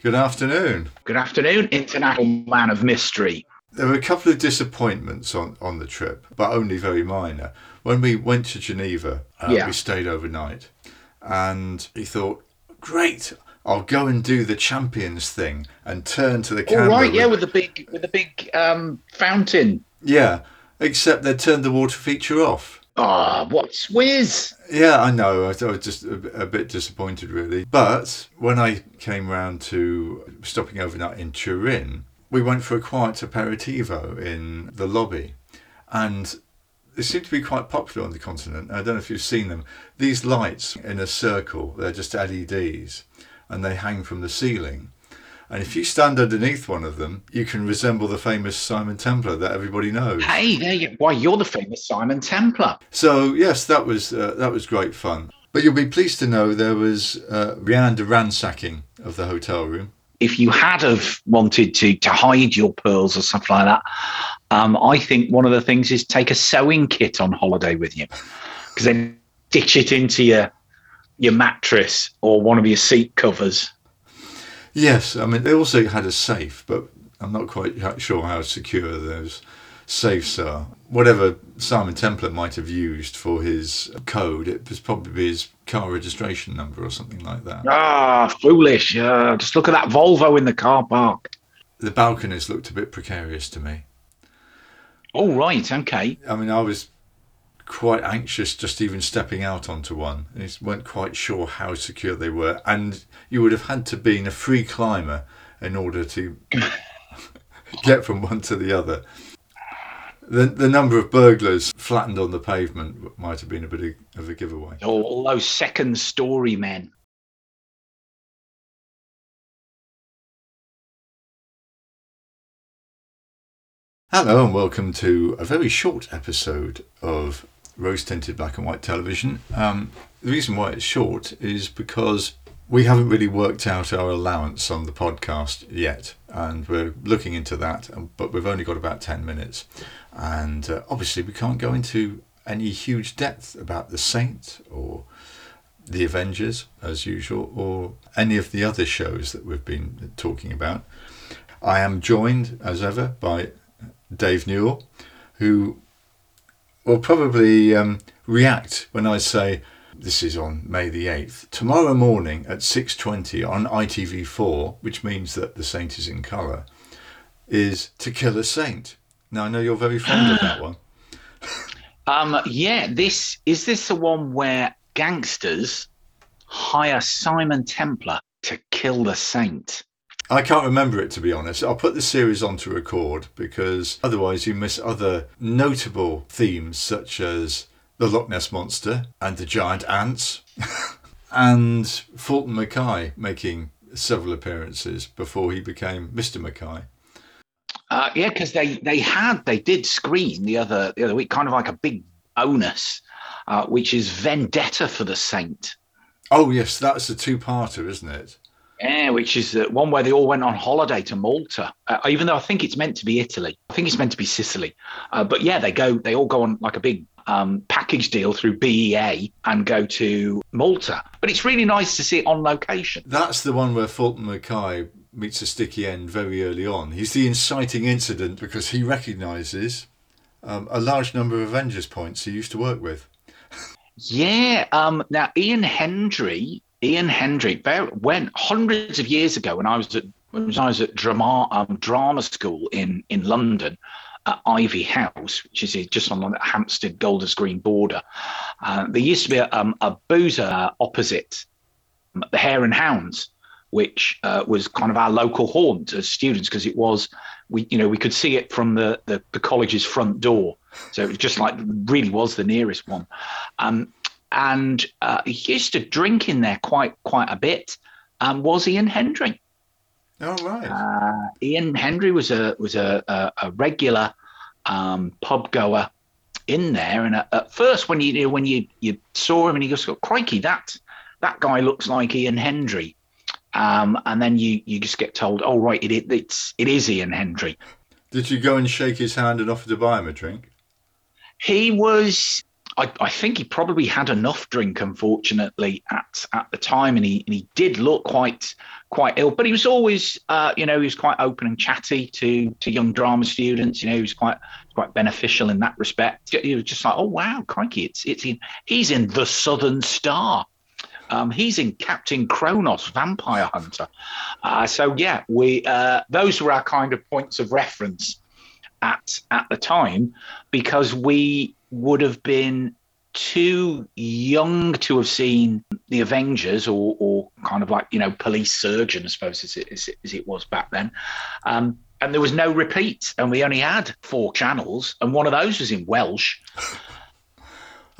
Good afternoon. Good afternoon, International Man of Mystery. There were a couple of disappointments on, on the trip, but only very minor. When we went to Geneva, uh, Yeah. we stayed overnight, and he thought, "Great, I'll go and do the champions thing and turn to the camera." right, yeah, with- with the big with the big um, fountain. yeah. Except they turned the water feature off. Ah, what's whiz? Yeah, I know. I was I was just a, a bit disappointed, really. But when I came round to stopping overnight in Turin, we went for a quiet aperitivo in the lobby, and they seem to be quite popular on the continent. I don't know if you've seen them. These lights in a circle, they're just LEDs, and they hang from the ceiling. And if you stand underneath one of them, you can resemble the famous Simon Templar that everybody knows. Hey, there you. Why you're the famous Simon Templar? So yes, that was uh, that was great fun. But you'll be pleased to know there was uh, a ransacking of the hotel room. If you had have wanted to to hide your pearls or something like that, um, I think one of the things is take a sewing kit on holiday with you, because then stitch it into your your mattress or one of your seat covers. Yes, I mean they also had a safe, but I'm not quite sure how secure those safes are. Whatever Simon Templar might have used for his code, it was probably his car registration number or something like that. Ah, foolish! Uh, just look at that Volvo in the car park. The balconies looked a bit precarious to me. All right, okay. I mean, I was quite anxious just even stepping out onto one. Just weren't quite sure how secure they were, and you would have had to been a free climber in order to get from one to the other. The, the number of burglars flattened on the pavement might have been a bit of a giveaway. All, all those second story men. Hello and welcome to a very short episode of Rose Tinted Black and White Television. Um, the reason why it's short is because we haven't really worked out our allowance on the podcast yet, and we're looking into that, um, but we've only got about 10 minutes. And uh, obviously, we can't go into any huge depth about the Saint or the Avengers, as usual, or any of the other shows that we've been talking about. I am joined, as ever, by Dave Newell, who will probably um, react when I say this is on May the 8th. Tomorrow morning at 6.20 on ITV4, which means that The Saint is in colour, is To Kill a Saint. Now, I know you're very fond of that one. Um, yeah, this is this the one where gangsters hire Simon Templar to kill the saint. I can't remember it to be honest. I'll put the series on to record because otherwise you miss other notable themes such as the Loch Ness Monster and the giant ants and Fulton Mackay making several appearances before he became Mr. Mackay. Uh, yeah, because they they had they did screen the other the other week, kind of like a big bonus, uh, which is Vendetta for the Saint. Oh yes, that's a two-parter, isn't it? Yeah, which is the one where they all went on holiday to Malta. Uh, even though I think it's meant to be Italy, I think it's meant to be Sicily. Uh, but yeah, they go, they all go on like a big um, package deal through BEA and go to Malta. But it's really nice to see it on location. That's the one where Fulton Mackay meets a sticky end very early on. He's the inciting incident because he recognises um, a large number of Avengers points he used to work with. Yeah. Um, now, Ian Hendry, Ian Hendry, went hundreds of years ago, when I was at when I was at drama um, drama school in in London, at Ivy House, which is just on the Hampstead Golders Green border, uh, there used to be a, um, a boozer opposite um, the Hare and Hounds, which uh, was kind of our local haunt as students because it was we you know we could see it from the, the the college's front door, so it was just like really was the nearest one. Um, and uh, he used to drink in there quite quite a bit. Um, was Ian Hendry? Oh right. Uh, Ian Hendry was a was a a, a regular um, pub goer in there, and at, at first when you when you you saw him and you just go, crikey, that that guy looks like Ian Hendry. Um, and then you you just get told, oh right, it, it it's it is Ian Hendry. Did you go and shake his hand and offer to buy him a drink? He was I, I, think he probably had enough drink, unfortunately, at at the time, and he and he did look quite quite ill. But he was always, uh, you know, he was quite open and chatty to to young drama students. You know, he was quite quite beneficial in that respect. He was just like, oh wow, crikey, it's it's in, he's in the Southern Star. Um, he's in Captain Kronos, Vampire Hunter. Uh, so yeah, we uh, those were our kind of points of reference at at the time because we would have been too young to have seen the Avengers or, or kind of like, you know, police surgeon, I suppose, as it, as it, as it was back then. Um, and there was no repeat, and we only had four channels, and one of those was in Welsh.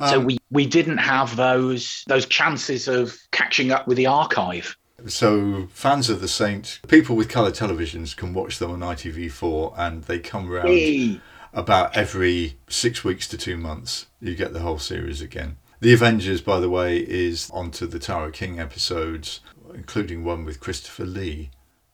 Um, so we, we didn't have those those chances of catching up with the archive. So fans of the Saint, people with colour televisions can watch them on ITV4, and they come around. Hey about every six weeks to two months, you get the whole series again. The Avengers, by the way, is onto the Tara King episodes, including one with Christopher Lee.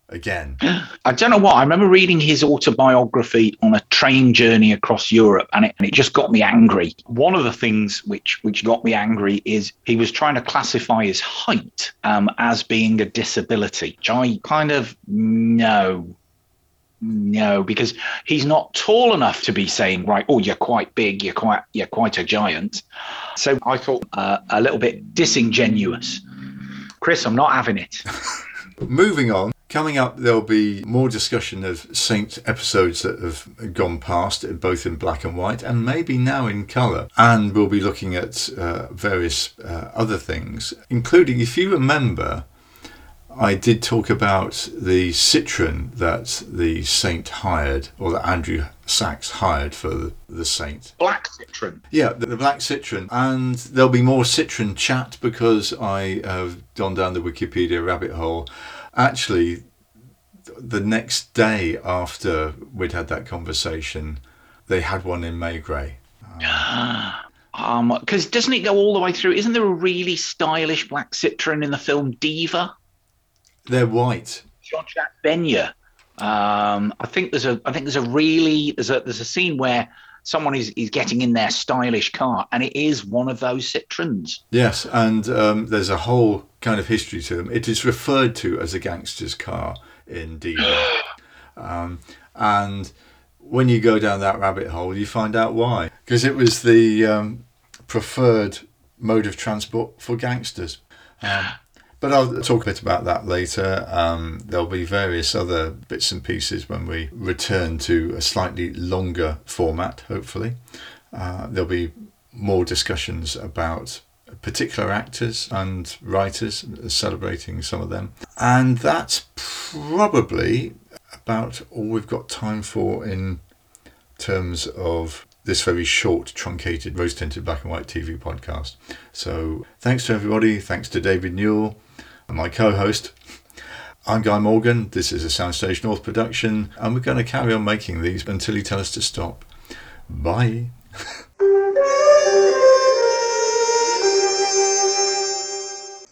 Again, I don't know what. I remember reading his autobiography on a train journey across Europe, and it, and it just got me angry. One of the things which which got me angry is he was trying to classify his height um, as being a disability, which I kind of know no, because he's not tall enough to be saying, right, oh, you're quite big, you're quite, you're quite a giant. So I thought uh, a little bit disingenuous. Chris, I'm not having it. Moving on, coming up, there'll be more discussion of Saint episodes that have gone past, both in black and white, and maybe now in colour. And we'll be looking at uh, various uh, other things, including, if you remember, I did talk about the Citroen that the Saint hired, or that Andrew Sachs hired for the, the Saint. Black Citroen. Yeah, the, the, black Citroen. And there'll be more Citroen chat because I have gone down the Wikipedia rabbit hole. Actually, the next day after we'd had that conversation, they had one in Maigret. Um, because doesn't it go all the way through? Isn't there a really stylish black Citroen in the film Diva? They're white. Jean-Jacques Beineix. Um, I think there's a I think there's a really there's a there's a scene where someone is, is getting in their stylish car, and it is one of those Citroens. Yes, and um, there's a whole kind of history to them. It is referred to as a gangster's car in Diva, um, and when you go down that rabbit hole, you find out why. Because it was the um, preferred mode of transport for gangsters. But I'll talk a bit about that later. Um, there'll be various other bits and pieces when we return to a slightly longer format, hopefully. Uh, there'll be more discussions about particular actors and writers, celebrating some of them. And that's probably about all we've got time for in terms of this very short, truncated, rose tinted black and white TV podcast. So thanks to everybody. Thanks to David Newell my co host. I'm Guy Morgan. This is a Soundstage North production, and we're going to carry on making these until you tell us to stop. Bye.